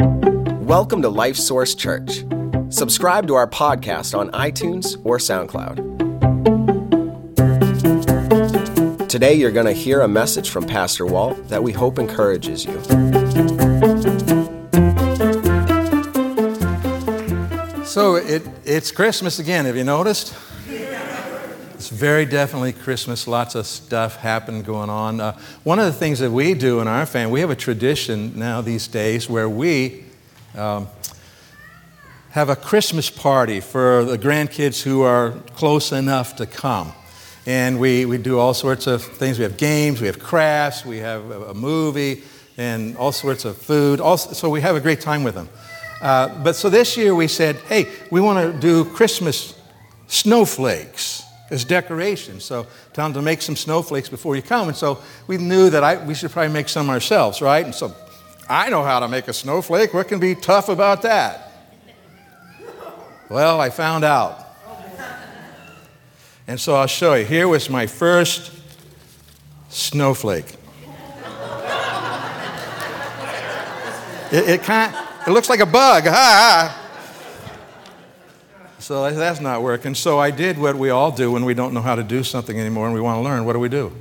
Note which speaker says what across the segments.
Speaker 1: Welcome to Life Source Church. Subscribe to our podcast on iTunes or SoundCloud. Today, you're going to hear a message from Pastor Walt that we hope encourages you.
Speaker 2: So it, it's Christmas again. Have you noticed? It's very definitely Christmas. Lots of stuff happened going on. Uh, one of the things that we do in our family, we have a tradition now these days where we um, have a Christmas party for the grandkids who are close enough to come. And we, we do all sorts of things. We have games, we have crafts, we have a, a movie, and all sorts of food. Also, so we have a great time with them. Uh, but so this year we said, hey, we want to do Christmas snowflakes as decorations. So tell them to make some snowflakes before you come. And so we knew that I, we should probably make some ourselves, right? And so I know how to make a snowflake. What can be tough about that? Well, I found out. And so I'll show you. Here was my first snowflake. It, it, kind it looks like a bug. Ha. So that's not working. So I did what we all do when we don't know how to do something anymore and we want to learn. What do we do?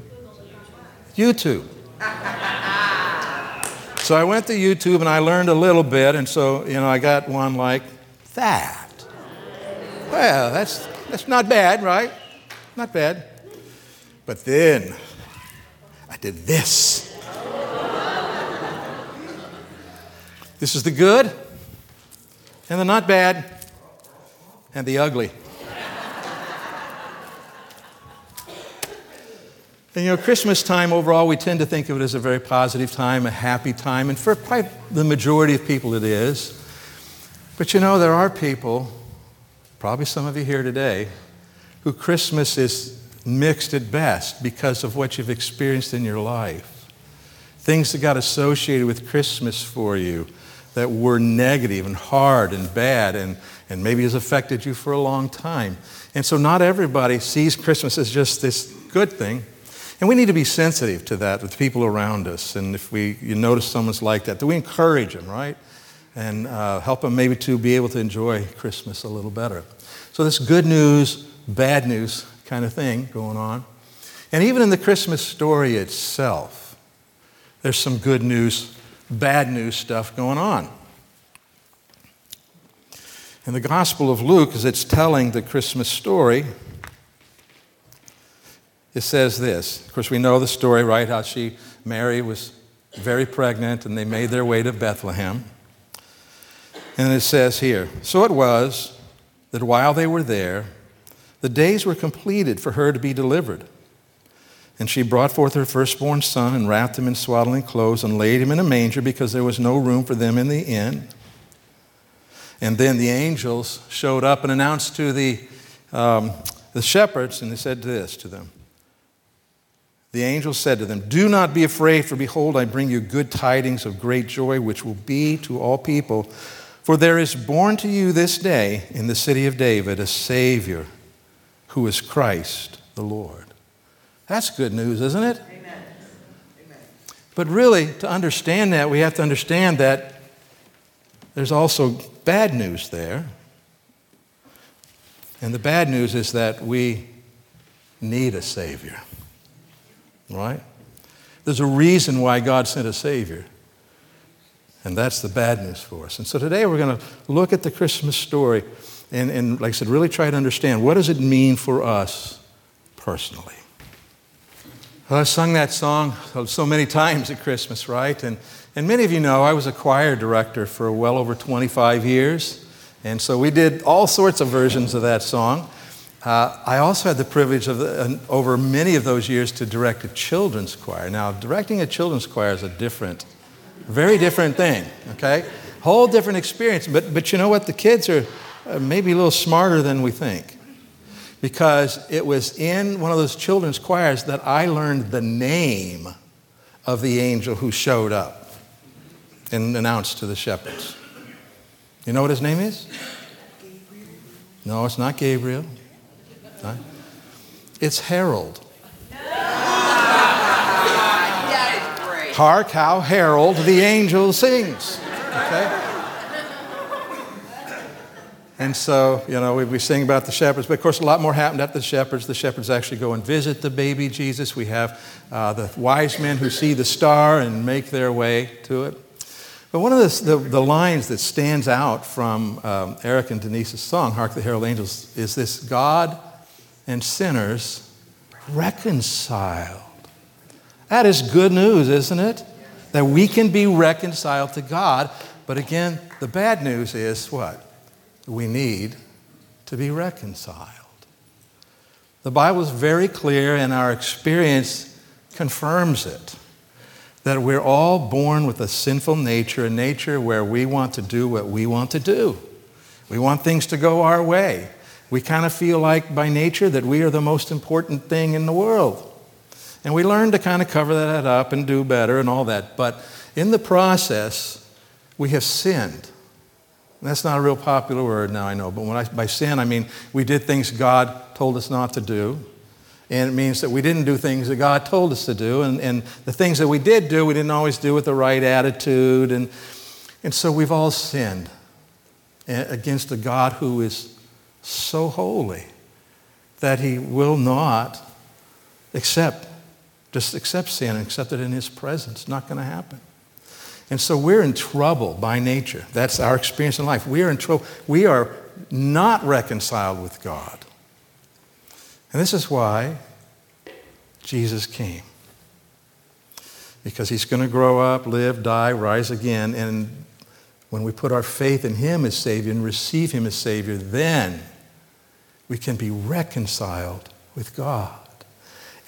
Speaker 2: YouTube. so I went to YouTube and I learned a little bit, and so, you know, I got one like that. Well, that's, that's not bad, right? Not bad. But then I did this. This is the good and the not bad and the ugly. And you know, Christmas time overall, we tend to think of it as a very positive time, a happy time, and for quite the majority of people it is. But you know, there are people, probably some of you here today, who Christmas is mixed at best because of what you've experienced in your life. Things that got associated with Christmas for you that were negative and hard and bad and, and maybe has affected you for a long time. And so, not everybody sees Christmas as just this good thing. And we need to be sensitive to that with people around us. And if we you notice someone's like that, do we encourage them, right? And uh, help them maybe to be able to enjoy Christmas a little better. So, this good news, bad news kind of thing going on. And even in the Christmas story itself, there's some good news bad news stuff going on. In the Gospel of Luke, as it's telling the Christmas story, it says this. Of course, we know the story, right? How she, Mary, was very pregnant and they made their way to Bethlehem. And it says here So it was that while they were there, the days were completed for her to be delivered. And she brought forth her firstborn son and wrapped him in swaddling clothes and laid him in a manger because there was no room for them in the inn. And then the angels showed up and announced to the, um, the shepherds, and they said this to them. The angels said to them, Do not be afraid, for behold, I bring you good tidings of great joy, which will be to all people. For there is born to you this day in the city of David a Savior who is Christ the Lord. That's good news, isn't it? Amen. But really, to understand that, we have to understand that there's also bad news there. And the bad news is that we need a Savior. Right? There's a reason why God sent a Savior. And that's the bad news for us. And so today we're going to look at the Christmas story and, and, like I said, really try to understand what does it mean for us personally. Well, I've sung that song so many times at Christmas, right? And, and many of you know I was a choir director for well over 25 years. And so we did all sorts of versions of that song. Uh, I also had the privilege of, uh, over many of those years, to direct a children's choir. Now, directing a children's choir is a different, very different thing, okay? Whole different experience. But, but you know what? The kids are uh, maybe a little smarter than we think because it was in one of those children's choirs that I learned the name of the angel who showed up and announced to the shepherds. You know what his name is? No, it's not Gabriel. It's Harold. Hark how Harold the angel sings. Okay? And so, you know, we, we sing about the shepherds, but of course, a lot more happened at the shepherds. The shepherds actually go and visit the baby Jesus. We have uh, the wise men who see the star and make their way to it. But one of the, the, the lines that stands out from um, Eric and Denise's song, Hark the Herald Angels, is this God and sinners reconciled. That is good news, isn't it? That we can be reconciled to God. But again, the bad news is what? We need to be reconciled. The Bible is very clear, and our experience confirms it that we're all born with a sinful nature, a nature where we want to do what we want to do. We want things to go our way. We kind of feel like by nature that we are the most important thing in the world. And we learn to kind of cover that up and do better and all that. But in the process, we have sinned. That's not a real popular word now, I know. But when I, by sin, I mean we did things God told us not to do. And it means that we didn't do things that God told us to do. And, and the things that we did do, we didn't always do with the right attitude. And, and so we've all sinned against a God who is so holy that he will not accept, just accept sin and accept it in his presence. Not going to happen. And so we're in trouble by nature. That's our experience in life. We are in trouble. We are not reconciled with God. And this is why Jesus came. Because he's going to grow up, live, die, rise again. And when we put our faith in him as Savior and receive him as Savior, then we can be reconciled with God.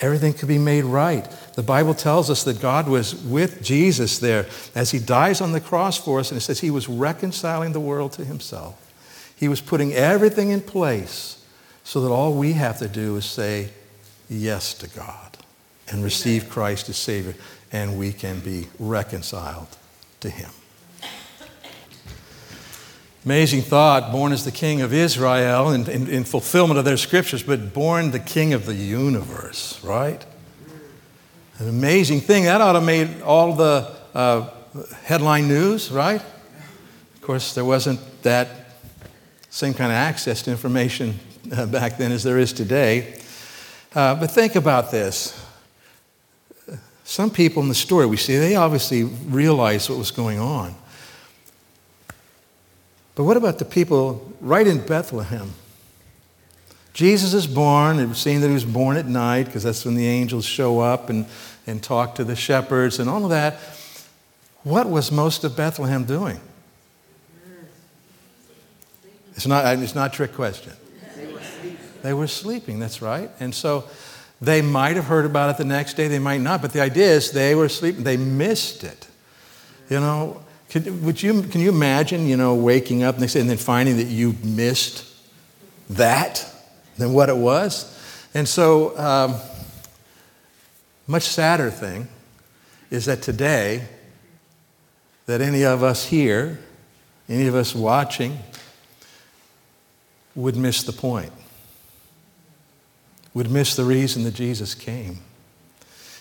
Speaker 2: Everything could be made right. The Bible tells us that God was with Jesus there as he dies on the cross for us, and it says he was reconciling the world to himself. He was putting everything in place so that all we have to do is say yes to God and receive Christ as Savior, and we can be reconciled to him. Amazing thought, born as the king of Israel in, in, in, fulfillment of their scriptures, but born the king of the universe, right? An amazing thing. That ought to made all the uh, headline news, right? Of course, there wasn't that same kind of access to information uh, back then as there is today. Uh, but think about this. Some people in the story we see, they obviously realized what was going on. But what about the people right in Bethlehem? Jesus is born. It was seen that he was born at night because that's when the angels show up and, and talk to the shepherds and all of that. What was most of Bethlehem doing? It's not, it's not a trick question. They were sleeping. They were sleeping, that's right. And so they might have heard about it the next day, they might not, but the idea is they were sleeping. They missed it. You know, can, would you, can you imagine, you know, waking up and, and then finding that you missed that than what it was? And so, um, much sadder thing is that today, that any of us here, any of us watching, would miss the point, would miss the reason that Jesus came.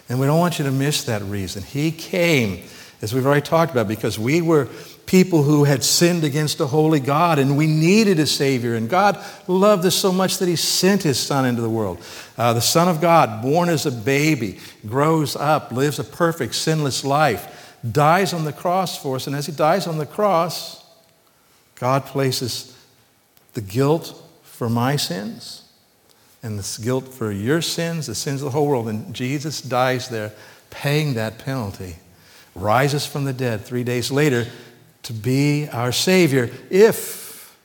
Speaker 2: And we don't want you to miss that reason. He came as we've already talked about, because we were people who had sinned against a holy God and we needed a Savior. And God loved us so much that He sent His Son into the world. Uh, the Son of God, born as a baby, grows up, lives a perfect, sinless life, dies on the cross for us. And as He dies on the cross, God places the guilt for my sins and the guilt for your sins, the sins of the whole world. And Jesus dies there, paying that penalty rises from the dead three days later to be our Savior if,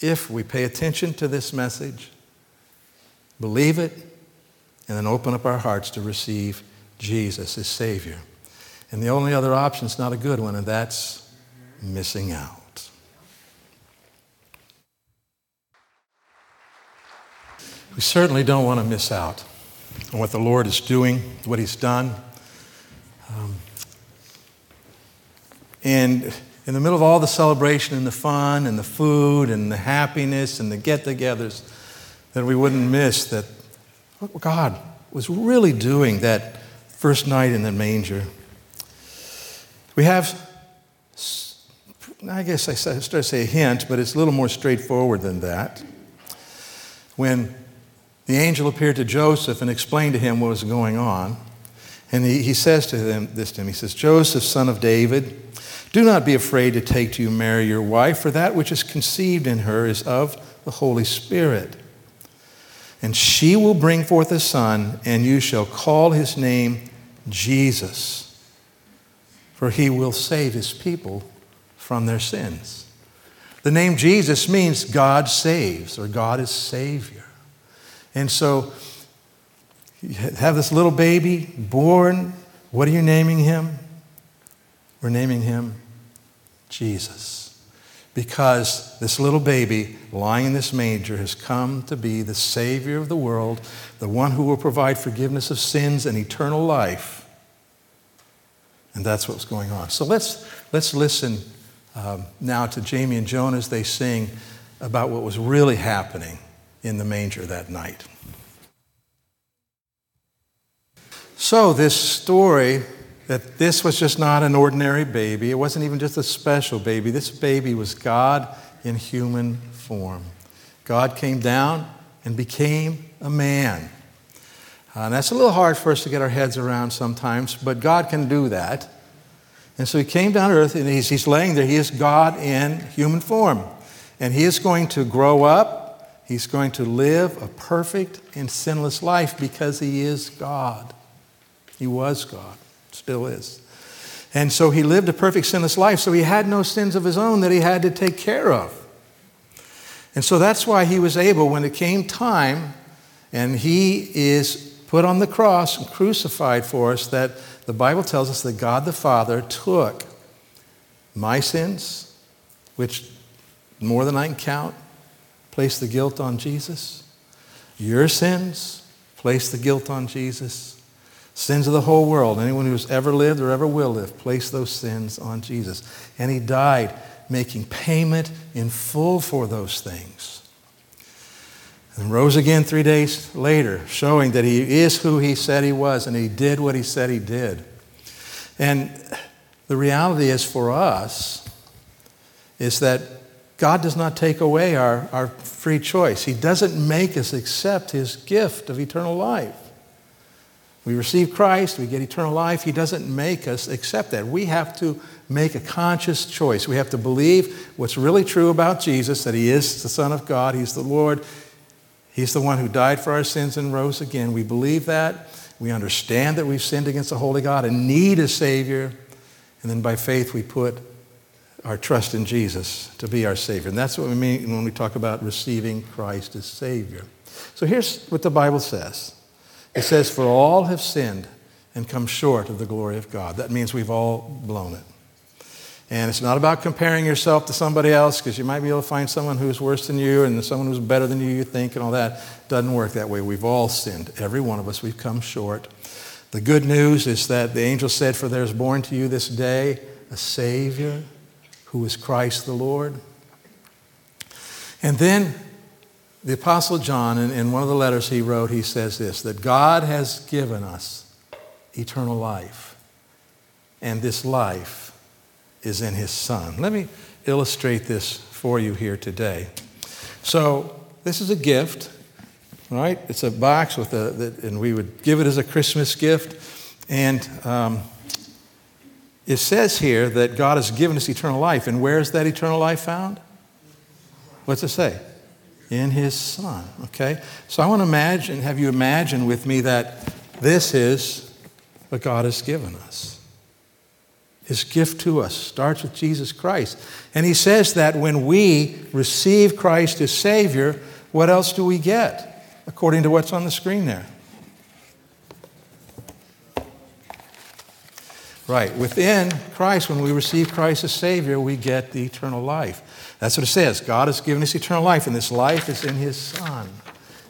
Speaker 2: if we pay attention to this message, believe it, and then open up our hearts to receive Jesus as Savior. And the only other option is not a good one, and that's missing out. We certainly don't want to miss out on what the Lord is doing, what He's done. Um, and in the middle of all the celebration and the fun and the food and the happiness and the get togethers, that we wouldn't miss that what God was really doing that first night in the manger. We have I guess I start to say a hint, but it's a little more straightforward than that. When the angel appeared to Joseph and explained to him what was going on, and he, he says to him this to him, he says, Joseph, son of David, do not be afraid to take to you Mary, your wife, for that which is conceived in her is of the Holy Spirit. And she will bring forth a son, and you shall call his name Jesus, for he will save his people from their sins. The name Jesus means God saves, or God is Savior. And so, you have this little baby born. What are you naming him? We're naming him Jesus. Because this little baby lying in this manger has come to be the Savior of the world, the one who will provide forgiveness of sins and eternal life. And that's what's going on. So let's, let's listen um, now to Jamie and Joan as they sing about what was really happening in the manger that night. So, this story that this was just not an ordinary baby, it wasn't even just a special baby. This baby was God in human form. God came down and became a man. Uh, and that's a little hard for us to get our heads around sometimes, but God can do that. And so he came down to earth and he's, he's laying there. He is God in human form. And he is going to grow up. He's going to live a perfect and sinless life because he is God. He was God, still is. And so he lived a perfect sinless life, so he had no sins of his own that he had to take care of. And so that's why he was able, when it came time, and he is put on the cross and crucified for us, that the Bible tells us that God the Father took my sins, which more than I can count, placed the guilt on Jesus. Your sins, placed the guilt on Jesus. Sins of the whole world, anyone who's ever lived or ever will live, place those sins on Jesus. And he died making payment in full for those things. And rose again three days later, showing that he is who he said he was and he did what he said he did. And the reality is for us is that God does not take away our, our free choice. He doesn't make us accept his gift of eternal life. We receive Christ, we get eternal life. He doesn't make us accept that. We have to make a conscious choice. We have to believe what's really true about Jesus that He is the Son of God, He's the Lord, He's the one who died for our sins and rose again. We believe that. We understand that we've sinned against the Holy God and need a Savior. And then by faith, we put our trust in Jesus to be our Savior. And that's what we mean when we talk about receiving Christ as Savior. So here's what the Bible says. It says, For all have sinned and come short of the glory of God. That means we've all blown it. And it's not about comparing yourself to somebody else because you might be able to find someone who's worse than you and someone who's better than you, you think, and all that. Doesn't work that way. We've all sinned. Every one of us, we've come short. The good news is that the angel said, For there is born to you this day a Savior who is Christ the Lord. And then the Apostle John, in, in one of the letters he wrote, he says this that God has given us eternal life, and this life is in his Son. Let me illustrate this for you here today. So, this is a gift, right? It's a box with a, and we would give it as a Christmas gift. And um, it says here that God has given us eternal life. And where is that eternal life found? What's it say? In his son. Okay? So I want to imagine, have you imagine with me that this is what God has given us. His gift to us starts with Jesus Christ. And he says that when we receive Christ as Savior, what else do we get? According to what's on the screen there. Right, within Christ, when we receive Christ as Savior, we get the eternal life. That's what it says. God has given us eternal life, and this life is in His Son.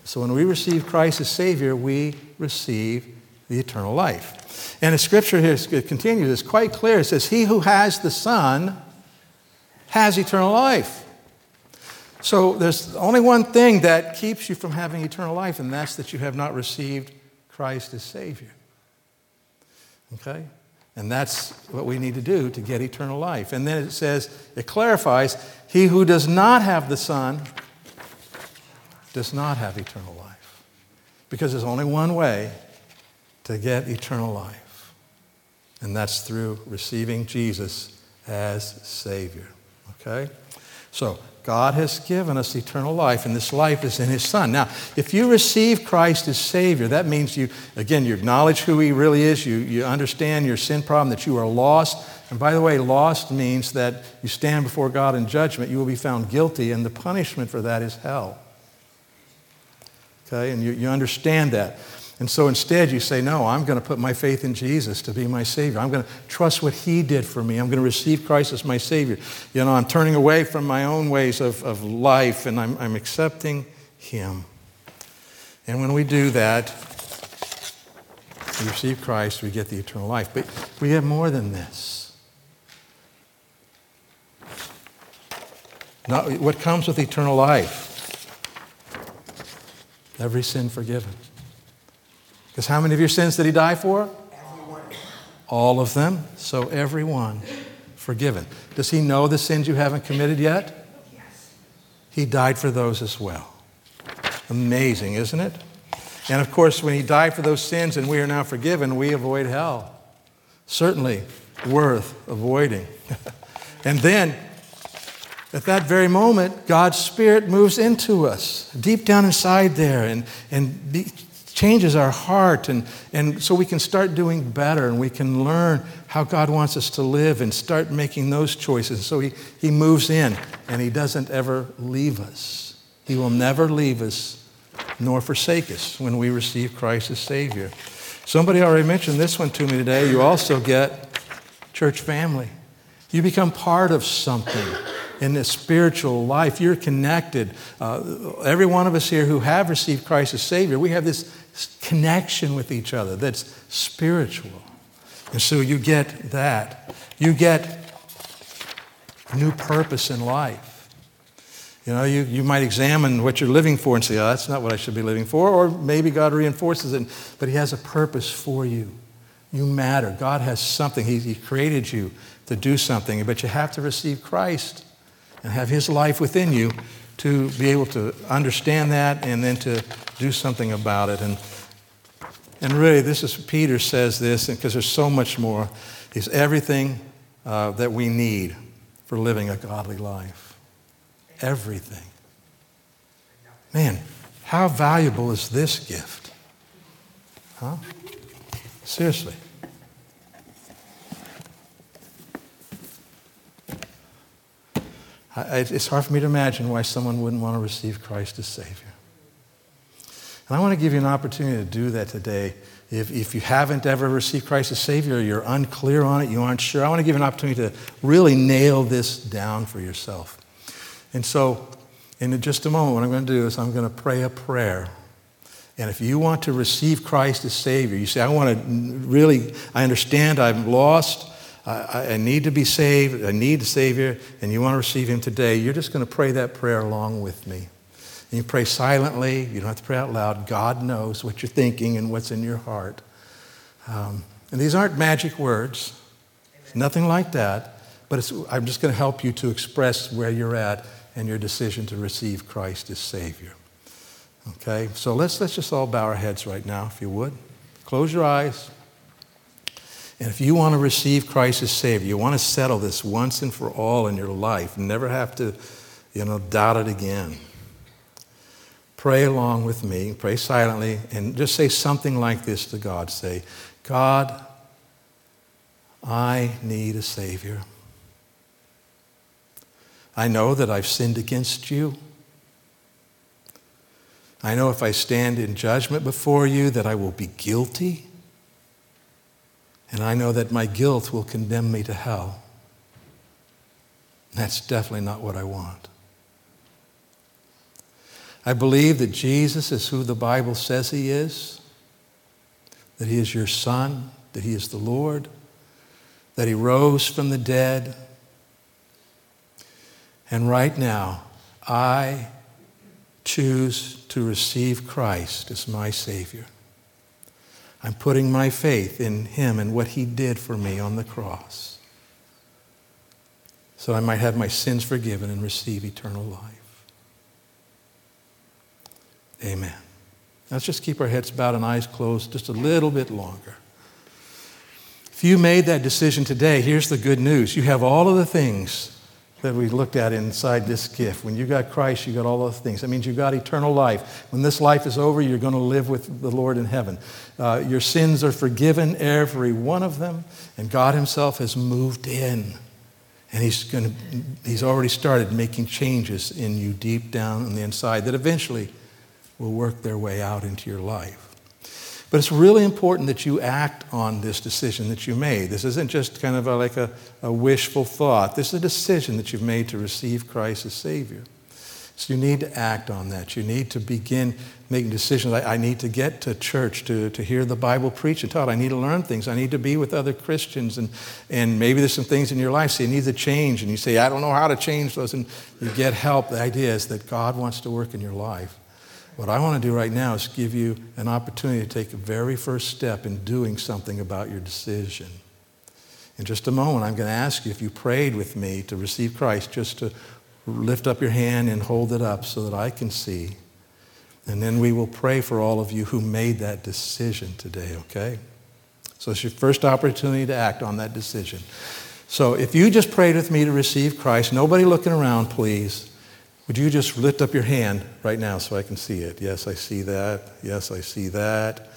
Speaker 2: So when we receive Christ as Savior, we receive the eternal life. And the scripture here continues, it's quite clear. It says, He who has the Son has eternal life. So there's only one thing that keeps you from having eternal life, and that's that you have not received Christ as Savior. Okay? And that's what we need to do to get eternal life. And then it says, it clarifies, he who does not have the Son does not have eternal life. Because there's only one way to get eternal life, and that's through receiving Jesus as Savior. Okay? So, God has given us eternal life, and this life is in His Son. Now, if you receive Christ as Savior, that means you, again, you acknowledge who He really is, you, you understand your sin problem, that you are lost. And by the way, lost means that you stand before God in judgment, you will be found guilty, and the punishment for that is hell. Okay, and you, you understand that. And so instead, you say, No, I'm going to put my faith in Jesus to be my Savior. I'm going to trust what He did for me. I'm going to receive Christ as my Savior. You know, I'm turning away from my own ways of, of life and I'm, I'm accepting Him. And when we do that, we receive Christ, we get the eternal life. But we have more than this. Not, what comes with eternal life? Every sin forgiven. Because how many of your sins did he die for? Everyone. All of them. So everyone forgiven. Does he know the sins you haven't committed yet? Yes. He died for those as well. Amazing, isn't it? And of course, when he died for those sins and we are now forgiven, we avoid hell. Certainly worth avoiding. and then, at that very moment, God's Spirit moves into us, deep down inside there, and, and be, changes our heart, and, and so we can start doing better and we can learn how God wants us to live and start making those choices. So he, he moves in and He doesn't ever leave us. He will never leave us nor forsake us when we receive Christ as Savior. Somebody already mentioned this one to me today. You also get church family. You become part of something in the spiritual life. You're connected. Uh, every one of us here who have received Christ as Savior, we have this connection with each other that's spiritual. And so you get that. You get new purpose in life. You know, you, you might examine what you're living for and say, oh, that's not what I should be living for. Or maybe God reinforces it, but He has a purpose for you. You matter. God has something. He, he created you to do something, but you have to receive Christ and have His life within you to be able to understand that and then to do something about it. And, and really, this is, Peter says this because there's so much more. He's everything uh, that we need for living a godly life. Everything. Man, how valuable is this gift? Huh? Seriously. It's hard for me to imagine why someone wouldn't want to receive Christ as Savior. And I want to give you an opportunity to do that today. If, if you haven't ever received Christ as Savior, you're unclear on it, you aren't sure, I want to give you an opportunity to really nail this down for yourself. And so, in just a moment, what I'm going to do is I'm going to pray a prayer. And if you want to receive Christ as Savior, you say, I want to really, I understand I'm lost. I, I, need to be saved. I need a Savior, and you want to receive Him today, you're just going to pray that prayer along with me. And you pray silently. You don't have to pray out loud. God knows what you're thinking and what's in your heart. Um, and these aren't magic words, nothing like that. But I'm just going to help you to express where you're at and your decision to receive Christ as Savior. Okay? So let's, let's just all bow our heads right now, if you would. Close your eyes. And if you want to receive Christ as Savior, you want to settle this once and for all in your life, never have to, you know, doubt it again. Pray along with me, pray silently, and just say something like this to God. Say, God, I need a Savior. I know that I've sinned against you. I know if I stand in judgment before you that I will be guilty. And I know that my guilt will condemn me to hell. That's definitely not what I want. I believe that Jesus is who the Bible says he is, that he is your son, that he is the Lord, that he rose from the dead. And right now, I choose to receive Christ as my Savior. I'm putting my faith in Him and what He did for me on the cross so I might have my sins forgiven and receive eternal life. Amen. Let's just keep our heads bowed and eyes closed just a little bit longer. If you made that decision today, here's the good news. You have all of the things that we looked at inside this gift. When you got Christ, you got all those things. That means you got eternal life. When this life is over, you're going to live with the Lord in heaven. Uh, your sins are forgiven, every one of them, and God Himself has moved in. And he's, to, he's already started making changes in you deep down on the inside that eventually will work their way out into your life. But it's really important that you act on this decision that you made. This isn't just kind of a, like a, a wishful thought. This is a decision that you've made to receive Christ as Savior. So you need to act on that. You need to begin making decisions. I, I, need to get to church to, to hear the Bible preached and taught. I need to learn things. I need to be with other Christians. And, and maybe there's some things in your life so you need to change. And you say, I don't know how to change those. And you get help. The idea is that God wants to work in your life. What I want to do right now is give you an opportunity to take a very first step in doing something about your decision. In just a moment, I'm going to ask you if you prayed with me to receive Christ, just to lift up your hand and hold it up so that I can see. And then we will pray for all of you who made that decision today, okay? So it's your first opportunity to act on that decision. So if you just prayed with me to receive Christ, nobody looking around, please. Would you just lift up your hand right now so I can see it? Yes, I see that. Yes, I see that.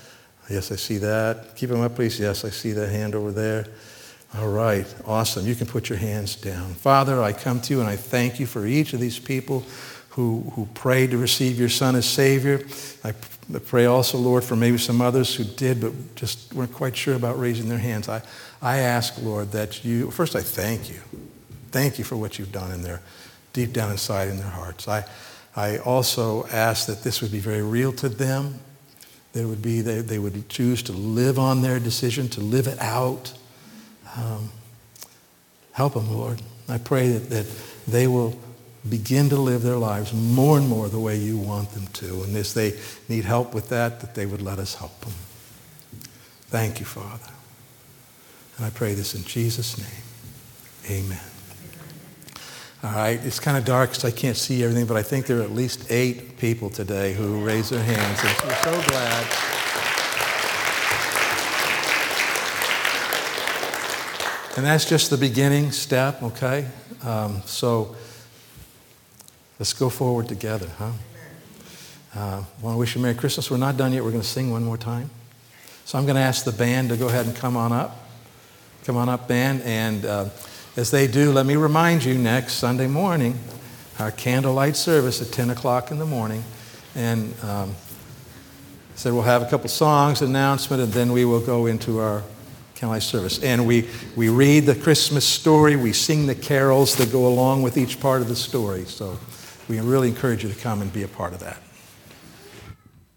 Speaker 2: Yes, I see that. Keep them up, please. Yes, I see that hand over there. All right, awesome. You can put your hands down. Father, I come to you and I thank you for each of these people who, who prayed to receive your Son as Savior. I pray also, Lord, for maybe some others who did but just weren't quite sure about raising their hands. I, I ask, Lord, that you, first, I thank you. Thank you for what you've done in there deep down inside in their hearts. I, I also ask that this would be very real to them. That it would be they, they would choose to live on their decision, to live it out. Um, help them, Lord. I pray that, that they will begin to live their lives more and more the way you want them to. And as they need help with that, that they would let us help them. Thank you, Father. And I pray this in Jesus' name. Amen. All right, it's kind of dark because I can't see everything, but I think there are at least eight people today who raised their hands, and we're so glad. And that's just the beginning step, okay? Um, so let's go forward together, huh? Uh, want to wish you a Merry Christmas. We're not done yet. We're going to sing one more time. So I'm going to ask the band to go ahead and come on up. Come on up, band, and. Uh, as they do, let me remind you next Sunday morning, our candlelight service at 10 o'clock in the morning. And um, said we'll have a couple songs, announcement, and then we will go into our candlelight service. And we, we read the Christmas story, we sing the carols that go along with each part of the story. So we really encourage you to come and be a part of that.